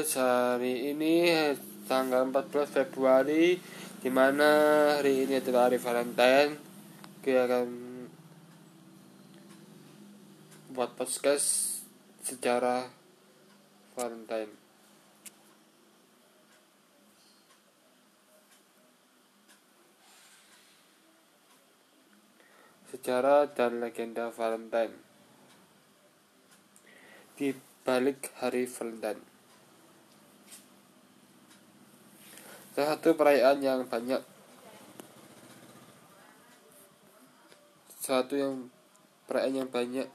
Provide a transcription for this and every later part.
hari ini tanggal 14 Februari di mana hari ini adalah hari Valentine. Kita akan buat podcast sejarah Valentine. Sejarah dan legenda Valentine. Di balik hari Valentine satu perayaan yang banyak satu yang perayaan yang banyak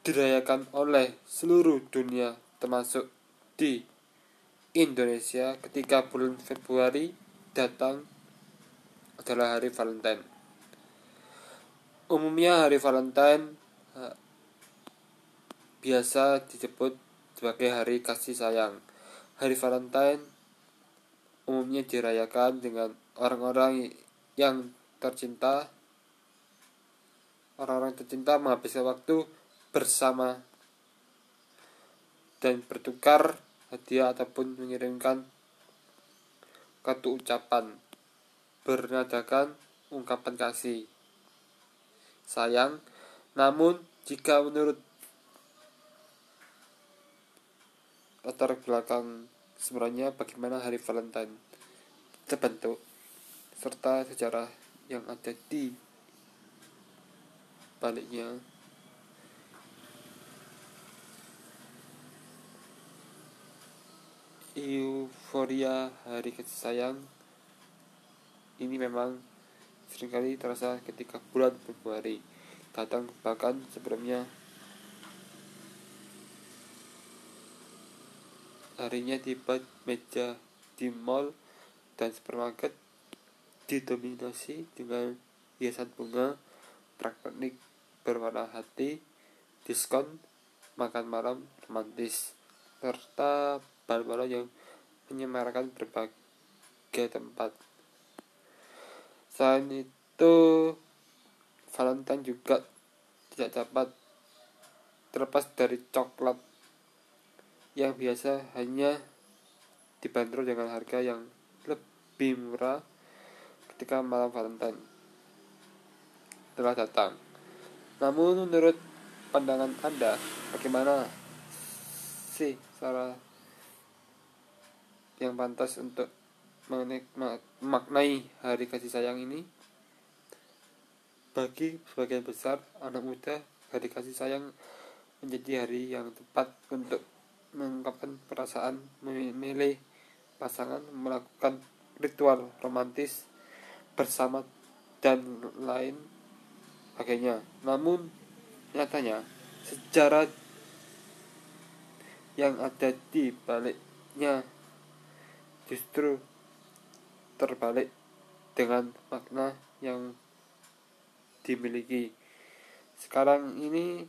dirayakan oleh seluruh dunia termasuk di Indonesia ketika bulan Februari datang adalah hari Valentine. Umumnya hari Valentine eh, biasa disebut sebagai hari kasih sayang. Hari Valentine umumnya dirayakan dengan orang-orang yang tercinta. Orang-orang tercinta menghabiskan waktu bersama dan bertukar hadiah ataupun mengirimkan kartu ucapan bernadakan ungkapan kasih. Sayang namun jika menurut latar belakang sebenarnya bagaimana hari Valentine terbentuk serta sejarah yang ada di baliknya. Euforia hari kasih sayang ini memang sering kali terasa ketika bulan Februari datang bahkan sebelumnya harinya tiba meja di mall dan supermarket didominasi dengan hiasan bunga, praktik berwarna hati, diskon, makan malam romantis, serta bal-balan yang menyemarakan berbagai tempat. Selain itu, Valentine juga tidak dapat terlepas dari coklat yang biasa hanya dibanderol dengan harga yang lebih murah ketika malam Valentine telah datang. Namun menurut pandangan Anda, bagaimana sih cara yang pantas untuk memaknai hari kasih sayang ini? Bagi sebagian besar anak muda, hari kasih sayang menjadi hari yang tepat untuk mengungkapkan perasaan memilih pasangan melakukan ritual romantis bersama dan lain sebagainya. Namun nyatanya sejarah yang ada di baliknya justru terbalik dengan makna yang dimiliki. Sekarang ini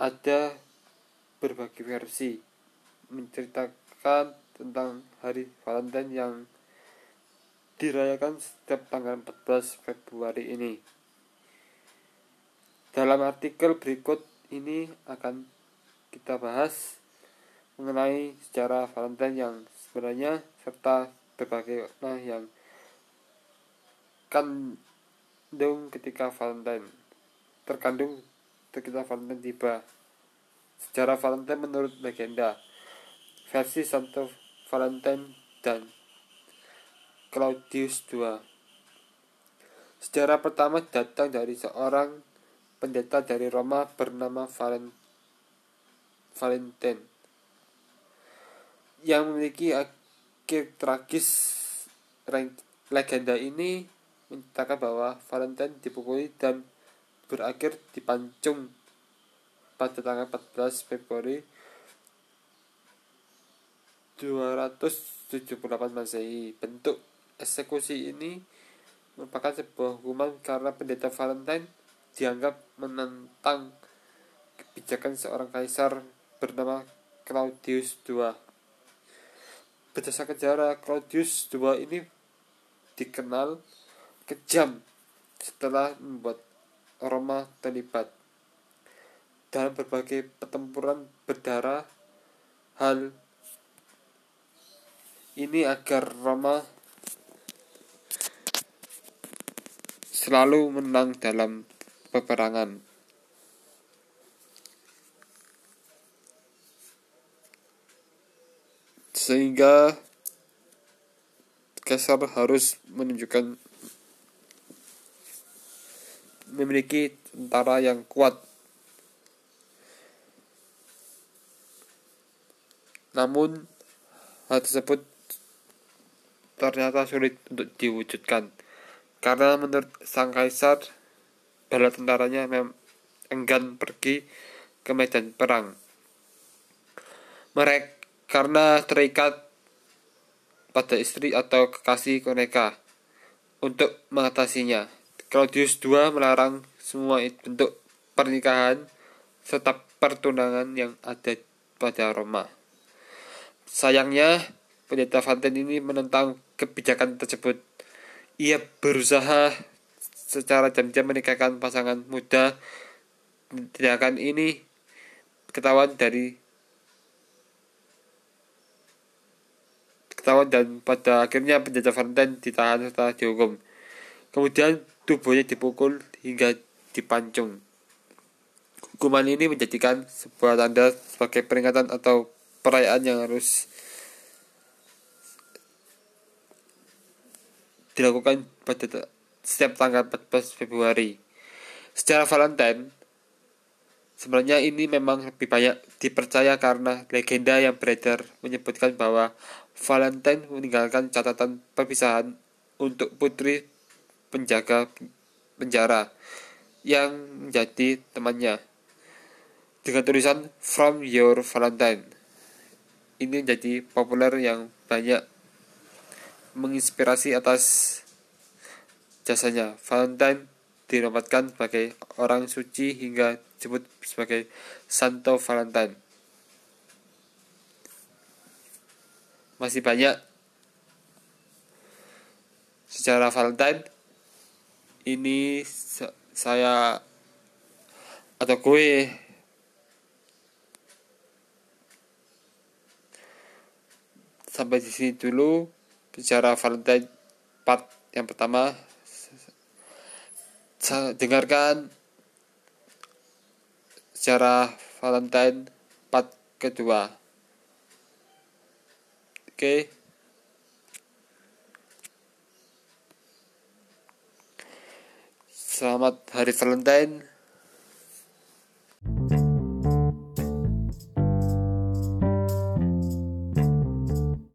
ada berbagai versi menceritakan tentang hari Valentine yang dirayakan setiap tanggal 14 Februari ini. Dalam artikel berikut ini akan kita bahas mengenai sejarah Valentine yang sebenarnya serta berbagai makna yang kandung ketika Valentine terkandung ketika Valentine tiba. Sejarah Valentine menurut legenda versi Santo Valentine dan Claudius II. Sejarah pertama datang dari seorang pendeta dari Roma bernama Valentine yang memiliki akhir tragis legenda ini menceritakan bahwa Valentine dipukuli dan berakhir dipancung pada tanggal 14 Februari 278 Masehi. Bentuk eksekusi ini merupakan sebuah hukuman karena pendeta Valentine dianggap menentang kebijakan seorang kaisar bernama Claudius II. Berdasarkan sejarah, Claudius II ini dikenal kejam setelah membuat Roma terlibat dalam berbagai pertempuran berdarah hal ini agar Roma selalu menang dalam peperangan. Sehingga Kaisar harus menunjukkan memiliki tentara yang kuat. Namun hal tersebut ternyata sulit untuk diwujudkan karena menurut sang kaisar bala tentaranya mem enggan pergi ke medan perang. Mereka karena terikat pada istri atau kekasih mereka untuk mengatasinya. Claudius II melarang semua bentuk pernikahan serta pertunangan yang ada pada Roma. Sayangnya, pendeta Fanten ini menentang kebijakan tersebut. Ia berusaha secara jam-jam menikahkan pasangan muda, tindakan ini ketahuan dari ketahuan dan pada akhirnya penjajah Valentine ditahan serta dihukum. Kemudian tubuhnya dipukul hingga dipancung. Hukuman ini menjadikan sebuah tanda sebagai peringatan atau perayaan yang harus dilakukan pada setiap tanggal 14 Februari. Secara Valentine, sebenarnya ini memang lebih banyak dipercaya karena legenda yang beredar menyebutkan bahwa Valentine meninggalkan catatan perpisahan untuk putri penjaga penjara yang menjadi temannya dengan tulisan From Your Valentine. Ini menjadi populer yang banyak menginspirasi atas jasanya. Valentine dinobatkan sebagai orang suci hingga disebut sebagai Santo Valentine. masih banyak secara Valentine ini saya atau gue sampai di sini dulu bicara Valentine part yang pertama dengarkan secara Valentine part kedua Oke. Selamat Hari Valentine.